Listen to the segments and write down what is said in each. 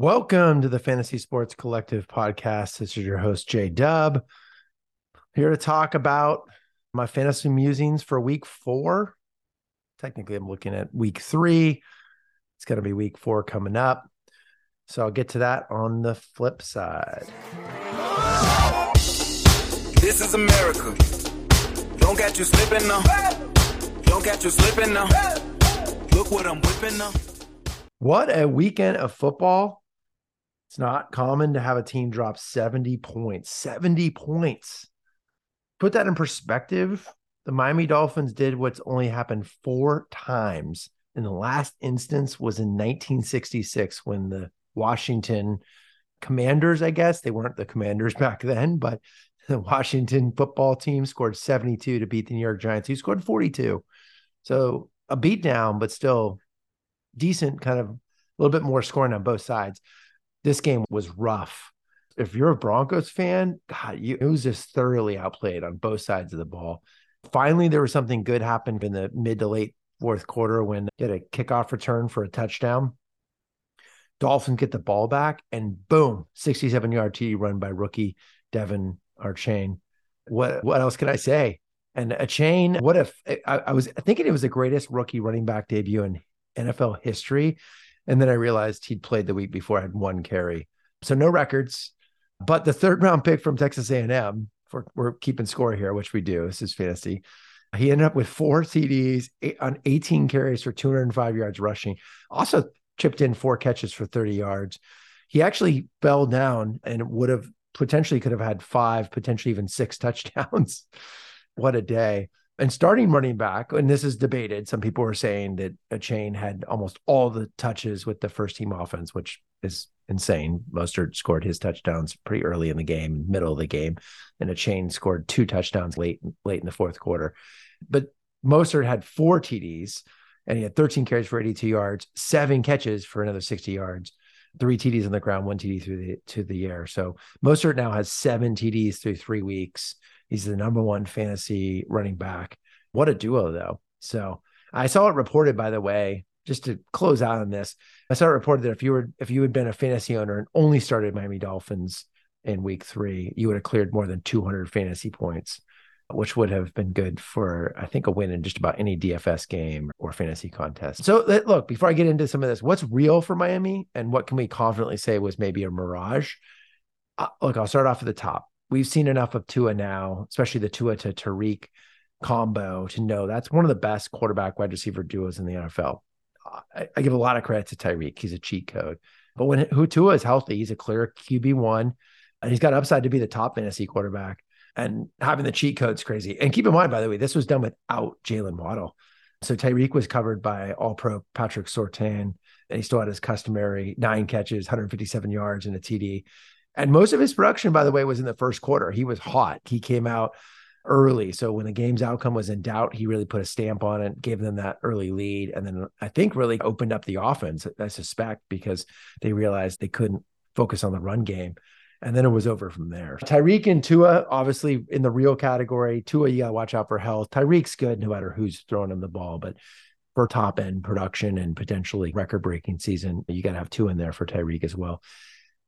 Welcome to the Fantasy Sports Collective podcast. This is your host, Jay Dub, here to talk about my fantasy musings for week four. Technically, I'm looking at week three. It's going to be week four coming up. So I'll get to that on the flip side. This is America. Don't get you slipping now. Don't get you slipping now. Look what I'm whipping now. What a weekend of football. It's not common to have a team drop 70 points. 70 points. Put that in perspective. The Miami Dolphins did what's only happened four times. And the last instance was in 1966 when the Washington Commanders, I guess, they weren't the Commanders back then, but the Washington football team scored 72 to beat the New York Giants, who scored 42. So a beatdown, but still decent, kind of a little bit more scoring on both sides. This game was rough. If you're a Broncos fan, God, you, it was just thoroughly outplayed on both sides of the ball. Finally, there was something good happened in the mid to late fourth quarter when they had a kickoff return for a touchdown. Dolphins get the ball back, and boom, 67 yard TD run by rookie De'Von Achane. What what else can I say? And Achane, what if I, I was thinking it was the greatest rookie running back debut in NFL history. And then I realized he'd played the week before, I had one carry. So no records. But the third round pick from Texas A&M, for we're keeping score here, which we do. This is fantasy. He ended up with four TDs on 18 carries for 205 yards rushing. Also chipped in four catches for 30 yards. He actually fell down and would have potentially could have had five, potentially even six touchdowns. what a day and starting running back, and this is debated. Some people are saying that Achane had almost all the touches with the first team offense, which is insane. Mostert scored his touchdowns pretty early in the game, middle of the game, and Achane scored two touchdowns late late in the fourth quarter. But Mostert had four TDs, and he had 13 carries for 82 yards, seven catches for another 60 yards, three TDs on the ground, one TD through the to the air. So Mostert now has seven TDs through three weeks. He's the number one fantasy running back. What a duo, though. So I saw it reported, by the way, just to close out on this. I saw it reported that if you were if you had been a fantasy owner and only started Miami Dolphins in week three, you would have cleared more than 200 fantasy points, which would have been good for I think a win in just about any DFS game or fantasy contest. So look, before I get into some of this, what's real for Miami and what can we confidently say was maybe a mirage? Uh, look, I'll start off at the top we've seen enough of Tua now, especially the Tua to Tyreek combo to know that's one of the best quarterback wide receiver duos in the NFL. I, I give a lot of credit to Tyreek. He's a cheat code. But when who Tua is healthy, he's a clear QB one, and he's got upside to be the top fantasy quarterback. And having the cheat code's crazy. And keep in mind, by the way, this was done without Jaylen Waddle. So Tyreek was covered by All Pro Patrick Surtain, and he still had his customary nine catches, 157 yards, and a TD. And most of his production, by the way, was in the first quarter. He was hot. He came out early. So when the game's outcome was in doubt, he really put a stamp on it, gave them that early lead. And then I think really opened up the offense, I suspect, because they realized they couldn't focus on the run game. And then it was over from there. Tyreek and Tua, obviously in the real category. Tua, you got to watch out for health. Tyreek's good no matter who's throwing him the ball, but for top end production and potentially record breaking season, you got to have two in there for Tyreek as well.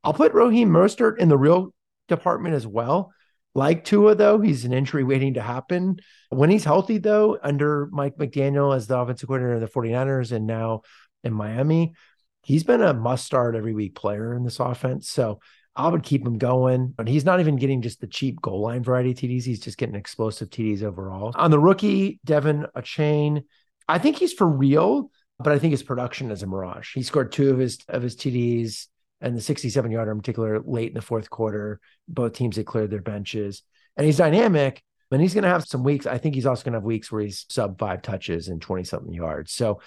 I'll put Raheem Mostert in the real department as well. Like Tua, though, he's an injury waiting to happen. When he's healthy, though, under Mike McDaniel as the offensive coordinator of the 49ers and now in Miami, he's been a must start every week player in this offense. So I would keep him going. But he's not even getting just the cheap goal line variety TDs. He's just getting explosive TDs overall. On the rookie, De'Von Achane, I think he's for real, but I think his production is a mirage. He scored two of his of his TDs and the 67 yarder in particular late in the fourth quarter. Both teams had cleared their benches, and he's dynamic. but he's going to have some weeks. I think he's also going to have weeks where he's sub five touches and 20 something yards. So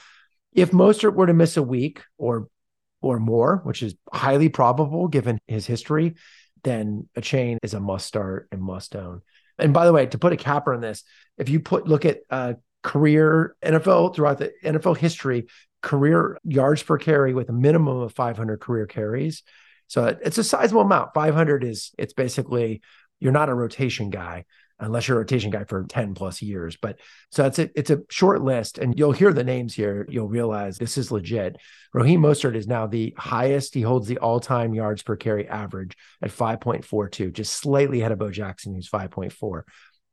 if Mostert were to miss a week or or more, which is highly probable given his history, then Achane is a must start and must own. And by the way, to put a capper on this, if you put look at uh, career NFL throughout the NFL history, career yards per carry with a minimum of 500 career carries. So it's a sizable amount. 500 is it's basically you're not a rotation guy. unless you're a rotation guy for 10 plus years. But so it's a it's a short list, and you'll hear the names here. You'll realize this is legit. Raheem Mostert is now the highest. He holds the all-time yards per carry average at 5.42, just slightly ahead of Bo Jackson, who's 5.4.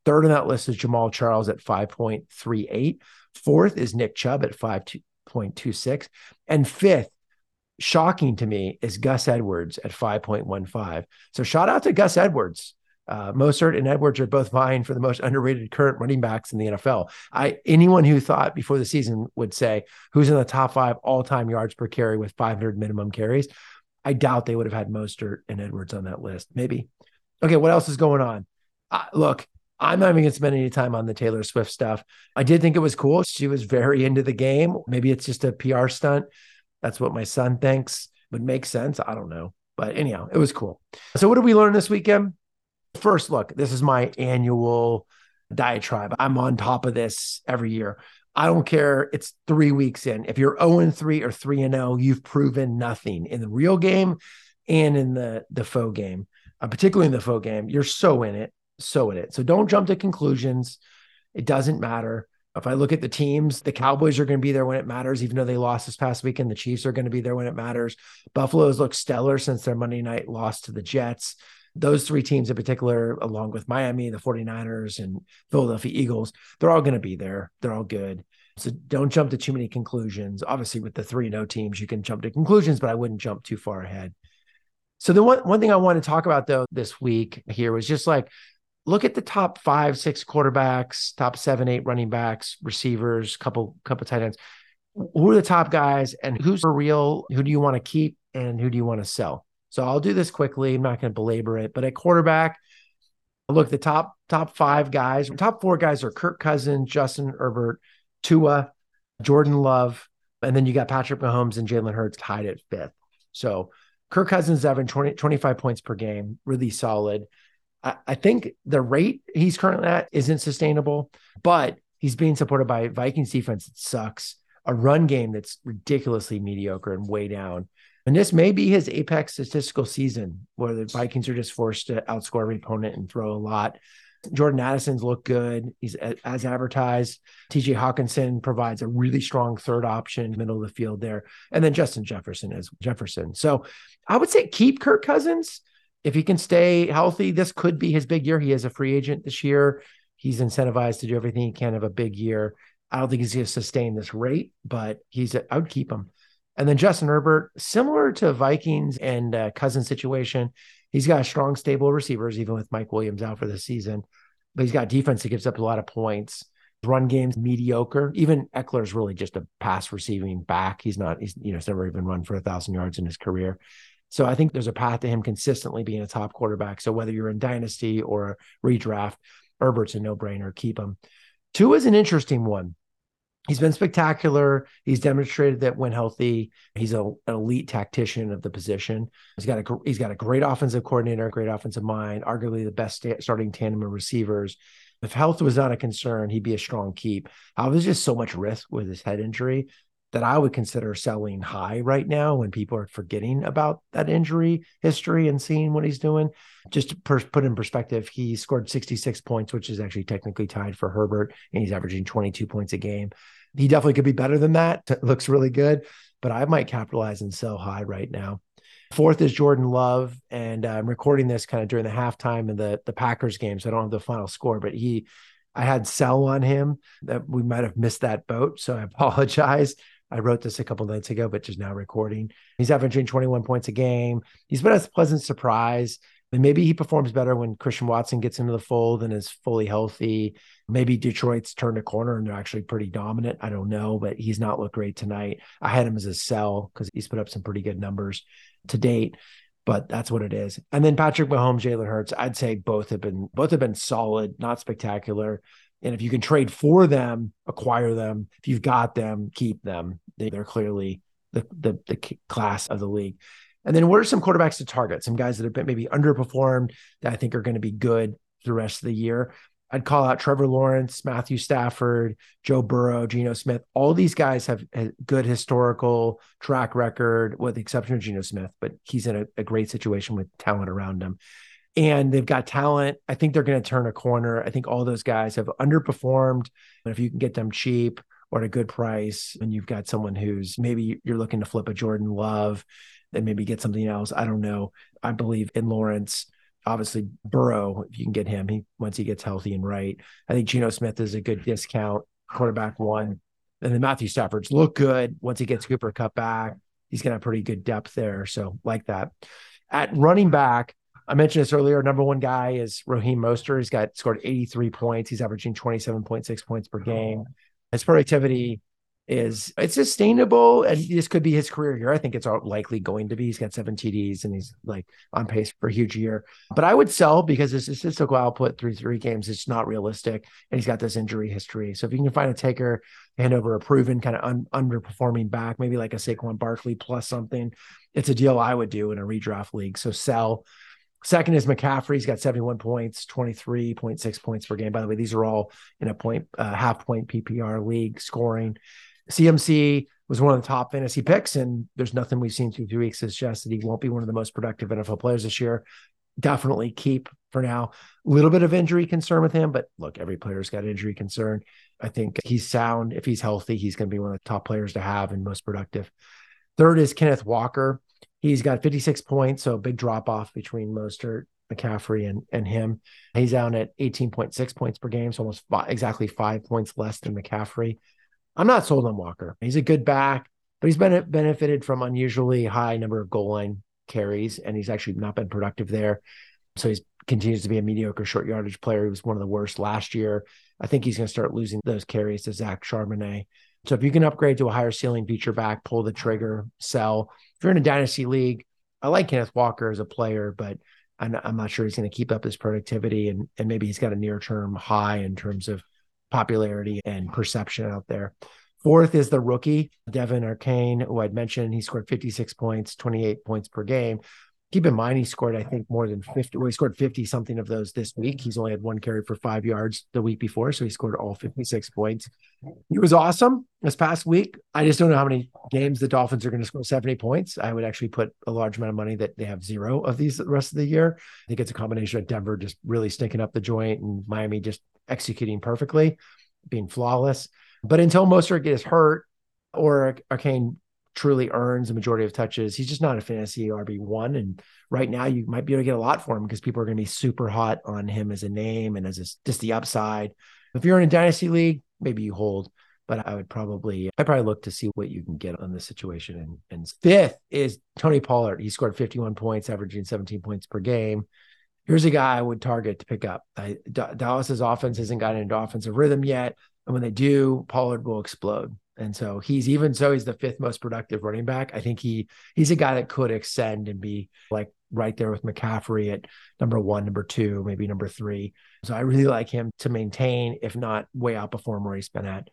Third on that list is Jamaal Charles at 5.38. Fourth is Nick Chubb at 5.26. And fifth, shocking to me, is Gus Edwards at 5.15. So shout out to Gus Edwards. Uh, Mostert and Edwards are both vying for the most underrated current running backs in the NFL. I anyone who thought before the season would say who's in the top five all time yards per carry with 500 minimum carries. I doubt they would have had Mostert and Edwards on that list. Maybe. Okay, what else is going on? Uh, look, I'm not even going to spend any time on the Taylor Swift stuff. I did think it was cool. She was very into the game. Maybe it's just a PR stunt. That's what my son thinks would make sense. I don't know. But anyhow, it was cool. So, what did we learn this weekend? First, look, this is my annual diatribe. I'm on top of this every year. I don't care. It's three weeks in. If you're 0 and 3 or 3 and 0, you've proven nothing in the real game and in the, the faux game, uh, particularly in the faux game. You're so in it so in it. So don't jump to conclusions. It doesn't matter. If I look at the teams, the Cowboys are going to be there when it matters, even though they lost this past weekend. The Chiefs are going to be there when it matters. Buffalo's looked stellar since their Monday night loss to the Jets. Those three teams in particular, along with Miami, the 49ers, and Philadelphia Eagles, they're all going to be there. They're all good. So don't jump to too many conclusions. Obviously, with the three no teams, you can jump to conclusions, but I wouldn't jump too far ahead. So the one one thing I want to talk about though this week here was just like look at the top five, six quarterbacks, top seven, eight running backs, receivers, couple couple tight ends. Who are the top guys, and who's for real? Who do you want to keep, and who do you want to sell? So I'll do this quickly. I'm not going to belabor it, but at quarterback, look the top top five guys. Top four guys are Kirk Cousins, Justin Herbert, Tua, Jordan Love, and then you got Patrick Mahomes and Jalen Hurts tied at fifth. So Kirk Cousins having 20, 25 points per game, really solid. I, think the rate he's currently at isn't sustainable, but he's being supported by Vikings defense that sucks, a run game that's ridiculously mediocre and way down. And this may be his apex statistical season where the Vikings are just forced to outscore every opponent and throw a lot. Jordan Addison's look good. He's as advertised. TJ Hockenson provides a really strong third option, middle of the field there. And then Justin Jefferson is Jefferson. So I would say keep Kirk Cousins if he can stay healthy, this could be his big year. He is a free agent this year. He's incentivized to do everything he can have a big year. I don't think he's going to sustain this rate, but he's I would keep him. And then Justin Herbert, similar to Vikings and uh, Cousin situation, he's got a strong, stable receivers, even with Mike Williams out for the season. But he's got defense that gives up a lot of points. Run game's mediocre. Even Ekeler's really just a pass receiving back. He's not. He's you know he's never even run for a thousand yards in his career. So I think there's a path to him consistently being a top quarterback. So whether you're in dynasty or redraft, Herbert's a no-brainer. Keep him. Tua is an interesting one. He's been spectacular. He's demonstrated that when healthy, he's a, an elite tactician of the position. He's got a he's got a great offensive coordinator, great offensive mind, arguably the best starting tandem of receivers. If health was not a concern, he'd be a strong keep. However, there's just so much risk with his head injury that I would consider selling high right now when people are forgetting about that injury history and seeing what he's doing. Just to per- put in perspective, he scored 66 points, which is actually technically tied for Herbert, and he's averaging 22 points a game. He definitely could be better than that. Looks really good, but I might capitalize and sell high right now. Fourth is Jordan Love, and uh, I'm recording this kind of during the halftime of the the Packers game, so I don't have the final score, but he I had sell on him that we might have missed that boat. So I apologize. I wrote this a couple nights ago, but just now recording. He's averaging 21 points a game. He's been a pleasant surprise. And maybe he performs better when Christian Watson gets into the fold and is fully healthy. Maybe Detroit's turned a corner and they're actually pretty dominant. I don't know, but he's not looked great tonight. I had him as a sell because he's put up some pretty good numbers to date but that's what it is. And then Patrick Mahomes, Jalen Hurts, I'd say both have been both have been solid, not spectacular. And if you can trade for them, acquire them. If you've got them, keep them. They're clearly the, the, the class of the league. And then what are some quarterbacks to target? Some guys that have been maybe underperformed that I think are going to be good the rest of the year. I'd call out Trevor Lawrence, Matthew Stafford, Joe Burrow, Geno Smith. All these guys have a good historical track record, with the exception of Geno Smith, but he's in a, a great situation with talent around him. And they've got talent. I think they're going to turn a corner. I think all those guys have underperformed. And if you can get them cheap or at a good price, and you've got someone who's maybe you're looking to flip a Jordan Love, then maybe get something else. I don't know. I believe in Lawrence. Obviously, Burrow, if you can get him, he once he gets healthy and right. I think Geno Smith is a good discount, quarterback one. And then Matthew Stafford's look good once he gets Cooper Kupp back. He's gonna have pretty good depth there. So like that. At running back, I mentioned this earlier. Number one guy is Raheem Mostert. He's got scored 83 points. He's averaging 27.6 points per game. His productivity is it's sustainable and this could be his career year. I think it's likely going to be. He's got seven TDs and he's like on pace for a huge year. But I would sell because his statistical output through three games is not realistic and he's got this injury history. So if you can find a taker, hand over a proven kind of un- underperforming back, maybe like a Saquon Barkley plus something, it's a deal I would do in a redraft league. So sell. Second is McCaffrey. He's got 71 points, 23.6 points per game. By the way, these are all in a point, uh, half point PPR league scoring. CMC was one of the top fantasy picks, and there's nothing we've seen through three weeks that suggests that he won't be one of the most productive NFL players this year. Definitely keep for now. A little bit of injury concern with him, but look, every player's got injury concern. I think he's sound. If he's healthy, he's going to be one of the top players to have and most productive. Third is Kenneth Walker. He's got 56 points, so a big drop off between Mostert, McCaffrey, and and him. He's down at 18.6 points per game, so almost five, exactly five points less than McCaffrey. I'm not sold on Walker. He's a good back, but he's been benefited from unusually high number of goal line carries, and he's actually not been productive there. So he's continues to be a mediocre short yardage player. He was one of the worst last year. I think he's going to start losing those carries to Zach Charbonnet. So if you can upgrade to a higher ceiling feature back, pull the trigger, sell. If you're in a dynasty league, I like Kenneth Walker as a player, but I'm, not sure he's going to keep up his productivity, and and maybe he's got a near term high in terms of popularity and perception out there. Fourth is the rookie, De'Von Achane, who I'd mentioned. He scored 56 points, 28 points per game keep in mind he scored i think more than 50 well he scored 50 something of those this week. He's only had one carry for five yards the week before so he scored all 56 points. He was awesome this past week. I just don't know how many games the dolphins are going to score 70 points. I would actually put a large amount of money that they have zero of these the rest of the year. I think it's a combination of denver just really stinking up the joint and miami just executing perfectly being flawless. But until Mostert gets hurt or Achane truly earns a majority of touches. He's just not a fantasy RB one. And right now, you might be able to get a lot for him because people are going to be super hot on him as a name and as a, just the upside. If you're in a dynasty league, maybe you hold. But I would probably, I probably look to see what you can get on this situation. And, and fifth is Tony Pollard. He scored 51 points, averaging 17 points per game. Here's a guy I would target to pick up. I, D- Dallas's offense hasn't gotten into offensive rhythm yet. And when they do, Pollard will explode. And so he's even so he's the fifth most productive running back. I think he he's a guy that could extend and be like right there with McCaffrey at number one, number two, maybe number three. So I really like him to maintain, if not way outperform where he's been at.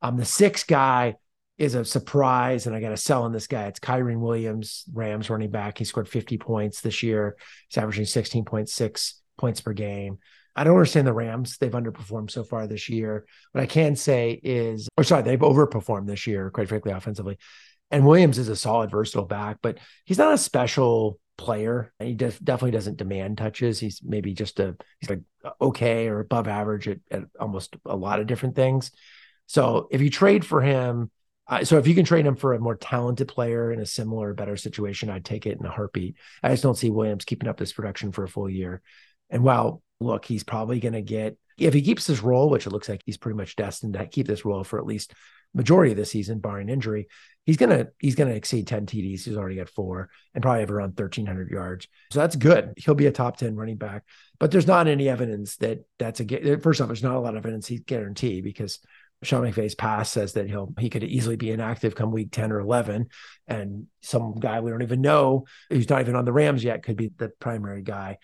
Um, the sixth guy is a surprise, and I got to sell on this guy. It's Kyren Williams, Rams running back. He scored 50 points this year. He's averaging 16.6 points per game. I don't understand the Rams. They've underperformed so far this year. What I can say is, or sorry, they've overperformed this year, quite frankly, offensively. And Williams is a solid, versatile back, but he's not a special player. He def- definitely doesn't demand touches. He's maybe just a he's like okay or above average at, at almost a lot of different things. So if you trade for him, uh, so if you can trade him for a more talented player in a similar, better situation, I'd take it in a heartbeat. I just don't see Williams keeping up this production for a full year. And while look, he's probably going to get if he keeps this role, which it looks like he's pretty much destined to keep this role for at least majority of the season, barring injury. He's gonna he's gonna exceed 10 TDs. He's already got four and probably have around 1,300 yards. So that's good. He'll be a top 10 running back. But there's not any evidence that that's a first off. There's not a lot of evidence he's guaranteed because Sean McVay's past says that he'll he could easily be inactive come week 10 or 11 and some guy we don't even know who's not even on the Rams yet could be the primary guy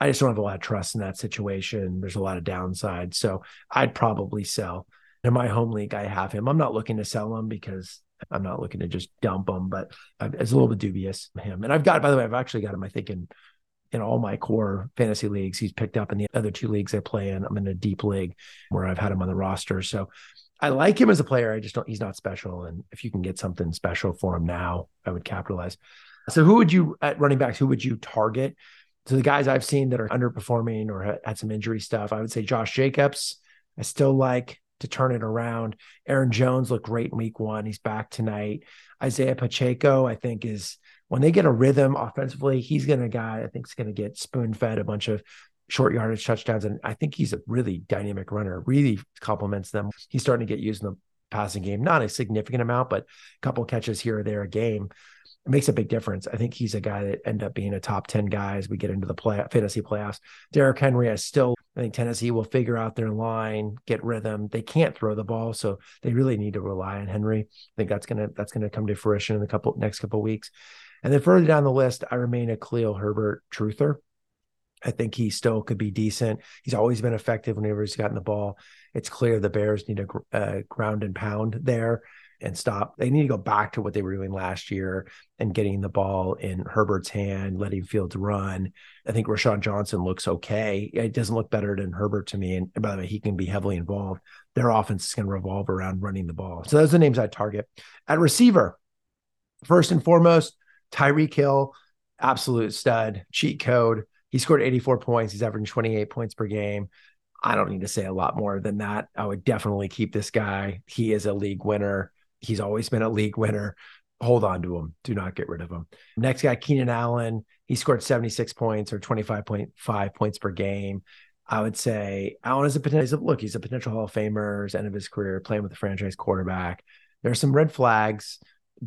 I just don't have a lot of trust in that situation. There's a lot of downside. So I'd probably sell. In my home league, I have him. I'm not looking to sell him because I'm not looking to just dump him, but it's a little bit dubious him. And I've got, by the way, I've actually got him, I think, in in all my core fantasy leagues. He's picked up in the other two leagues I play in. I'm in a deep league where I've had him on the roster. So I like him as a player. I just don't, he's not special. And if you can get something special for him now, I would capitalize. So who would you at running backs, who would you target? So the guys I've seen that are underperforming or had some injury stuff, I would say Josh Jacobs. I still like to turn it around. Aaron Jones looked great in week one. He's back tonight. Isaiah Pacheco, I think, is when they get a rhythm offensively, he's going to guy I think is going to get spoon fed a bunch of short yardage touchdowns. And I think he's a really dynamic runner, really complements them. He's starting to get used in the passing game, not a significant amount, but a couple catches here or there a game. It makes a big difference. I think he's a guy that end up being a top 10 guy as we get into the play fantasy playoffs. Derrick Henry, I still I think Tennessee will figure out their line, get rhythm. They can't throw the ball, so they really need to rely on Henry. I think that's gonna that's gonna come to fruition in the couple next couple weeks. And then further down the list, I remain a Khalil Herbert truther. I think he still could be decent. He's always been effective whenever he's gotten the ball. It's clear the Bears need a uh, ground and pound there and stop. They need to go back to what they were doing last year and getting the ball in Herbert's hand, letting Fields run. I think Roschon Johnson looks okay. It doesn't look better than Herbert to me. And by the way, he can be heavily involved. Their offense is going to revolve around running the ball. So those are the names I target. At receiver, first and foremost, Tyreek Hill, absolute stud, cheat code. He scored 84 points. He's averaging 28 points per game. I don't need to say a lot more than that. I would definitely keep this guy. He is a league winner. He's always been a league winner. Hold on to him. Do not get rid of him. Next guy, Keenan Allen. He scored 76 points or 25.5 points per game. I would say Allen is a potential look, he's a potential Hall of Famer, end of his career, playing with a franchise quarterback. There's some red flags,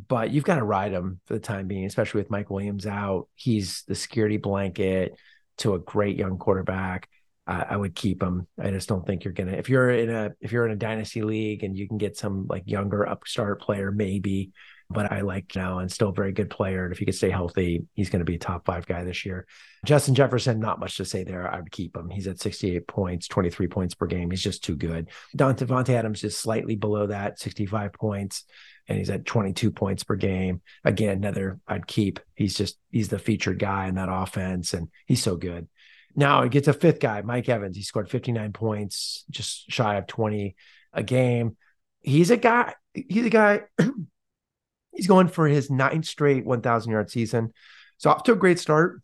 but you've got to ride him for the time being, especially with Mike Williams out. He's the security blanket to a great young quarterback. Uh, I would keep him. I just don't think you're gonna. If you're in a if you're in a dynasty league and you can get some like younger upstart player, maybe. But I like now and still a very good player. And if he could stay healthy, he's going to be a top five guy this year. Justin Jefferson, not much to say there. I would keep him. He's at 68 points, 23 points per game. He's just too good. Dante Davante Adams is slightly below that, 65 points and he's at 22 points per game. Again, another I'd keep. He's just he's the featured guy in that offense, and he's so good. Now it gets a fifth guy, Mike Evans. He scored 59 points, just shy of 20 a game. He's a guy. He's a guy. he's going for his ninth straight 1,000 yard season. So off to a great start.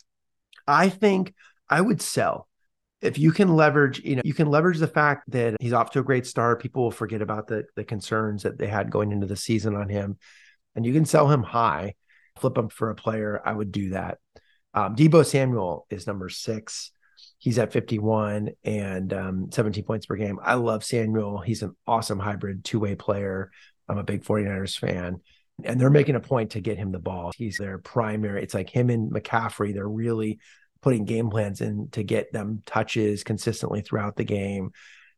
I think I would sell if you can leverage, you know, you can leverage the fact that he's off to a great start. People will forget about the the concerns that they had going into the season on him, and you can sell him high, flip him for a player. I would do that. Um, Deebo Samuel is number six. He's at 51 and um, 17 points per game. I love Samuel. He's an awesome hybrid two way player. I'm a big 49ers fan. And they're making a point to get him the ball. He's their primary. It's like him and McCaffrey. They're really putting game plans in to get them touches consistently throughout the game.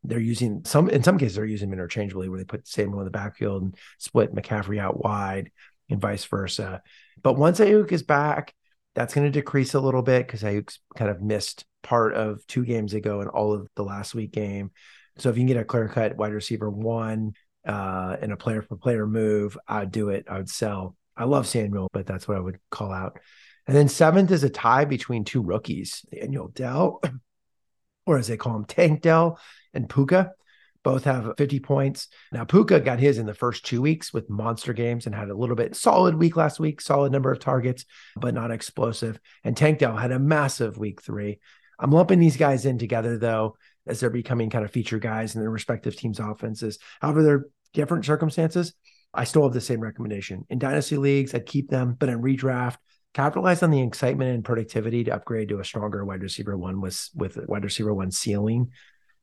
They're using some in some cases they're using them interchangeably where they put Samuel in the backfield and split McCaffrey out wide and vice versa. But once Aiyuk is back, that's going to decrease a little bit because I kind of missed part of two games ago and all of the last week game. So if you can get a clear cut wide receiver one uh, and a player for player move, I'd do it. I would sell. I love Samuel, but that's what I would call out. And then seventh is a tie between two rookies, Daniel Dell, or as they call him, Tank Dell and Puka. Both have 50 points. Now, Puka got his in the first two weeks with monster games and had a little bit solid week last week, solid number of targets, but not explosive. And Tank had a massive week three. I'm lumping these guys in together, though, as they're becoming kind of feature guys in their respective teams' offenses. However, they're different circumstances. I still have the same recommendation. In dynasty leagues, I'd keep them, but in redraft, capitalize on the excitement and productivity to upgrade to a stronger wide receiver one with with wide receiver one ceiling.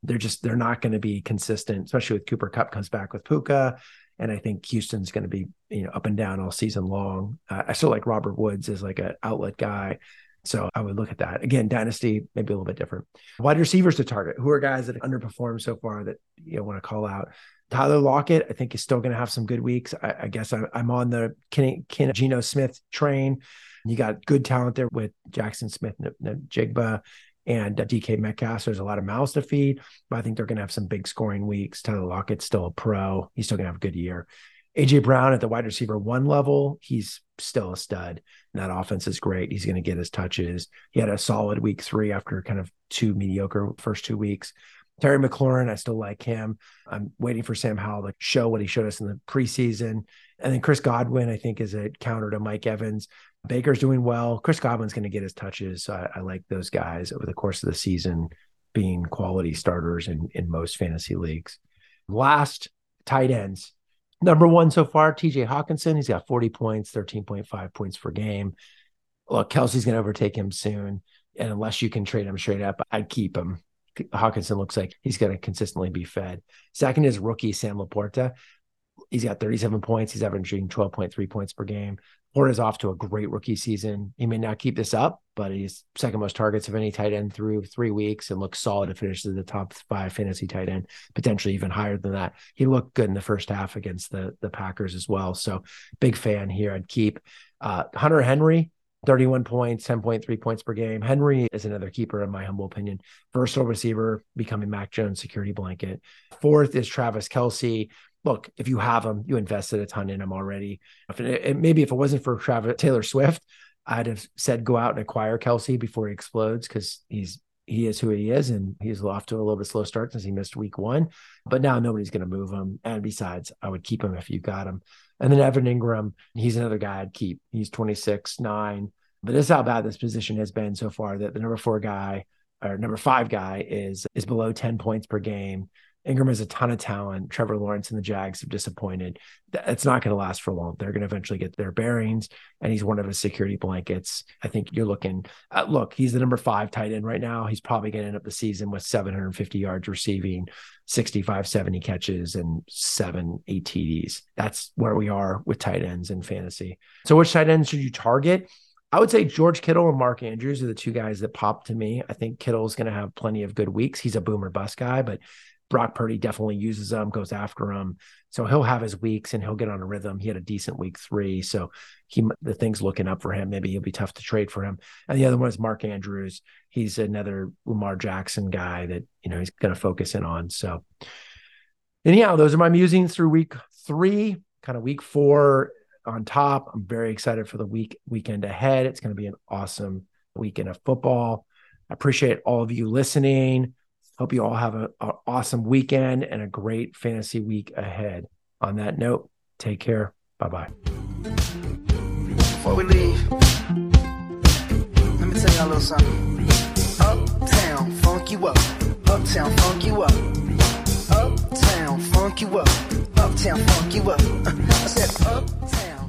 They're just they're not going to be consistent, especially with Cooper Kupp comes back with Puka, and I think Houston's going to be you know up and down all season long. Uh, I still like Robert Woods as like an outlet guy. So I would look at that again. Dynasty maybe a little bit different. Wide receivers to target. Who are guys that underperformed so far that you know, want to call out? Tyler Lockett, I think is still going to have some good weeks. I, I guess I, am on the Ken, Ken Geno Smith train. You got good talent there with Jackson Smith, Jigba, and uh, DK Metcalf. So there's a lot of mouths to feed, but I think they're going to have some big scoring weeks. Tyler Lockett's still a pro. He's still going to have a good year. AJ Brown at the wide receiver one level, he's still a stud. And that offense is great. He's going to get his touches. He had a solid week three after kind of two mediocre first two weeks. Terry McLaurin, I still like him. I'm waiting for Sam Howell to show what he showed us in the preseason. And then Chris Godwin, I think, is a counter to Mike Evans. Baker's doing well. Chris Godwin's going to get his touches. So I, I, like those guys over the course of the season being quality starters in, in most fantasy leagues. Last tight ends. Number one so far, TJ Hockenson. He's got 40 points, 13.5 points per game. Look, Kelce's going to overtake him soon. And unless you can trade him straight up, I'd keep him. Hockenson looks like he's going to consistently be fed. Second is rookie Sam LaPorta. He's got 37 points. He's averaging 12.3 points per game. Porter's off to a great rookie season. He may not keep this up, but he's second most targets of any tight end through three weeks and looks solid to finish as the top five fantasy tight end, potentially even higher than that. He looked good in the first half against the the Packers as well. So big fan here. I'd keep uh, Hunter Henry. 31 points, 10.3 points per game. Henry is another keeper, in my humble opinion. Versatile receiver, becoming Mac Jones' security blanket. Fourth is Travis Kelce. look, if you have him, you invested a ton in him already. If it, it, maybe if it wasn't for Travis Taylor Swift, I'd have said go out and acquire Kelce before he explodes because he's he is who he is, and he's off to a little bit slow start since he missed week one. But now nobody's going to move him. And besides, I would keep him if you got him. And then Evan Engram, he's another guy I'd keep. He's 26, 9. But this is how bad this position has been so far that the number four guy or number five guy is is below 10 points per game. Engram has a ton of talent. Trevor Lawrence and the Jags have disappointed. It's not going to last for long. They're going to eventually get their bearings, and he's one of his security blankets. I think you're looking. Uh, look, he's the number five tight end right now. He's probably going to end up the season with 750 yards receiving, 65, 70 catches, and seven, eight TDs. That's where we are with tight ends in fantasy. So, which tight ends should you target? I would say George Kittle and Mark Andrews are the two guys that pop to me. I think Kittle's going to have plenty of good weeks. He's a boomer bust guy, but Brock Purdy definitely uses them, goes after them. So he'll have his weeks and he'll get on a rhythm. He had a decent week three. So he the thing's looking up for him. Maybe he'll be tough to trade for him. And the other one is Mark Andrews. He's another Lamar Jackson guy that, you know, he's going to focus in on. So anyhow, those are my musings through week three, kind of week four on top. I'm very excited for the week weekend ahead. It's going to be an awesome weekend of football. I appreciate all of you listening. Hope you all have an awesome weekend and a great fantasy week ahead. On that note, take care. Bye bye. Before we leave, let me tell y'all a little something. Uptown, funk you up. Uptown, funk you up. Uptown, funk you up. Uptown, funk you up. I said, Uptown.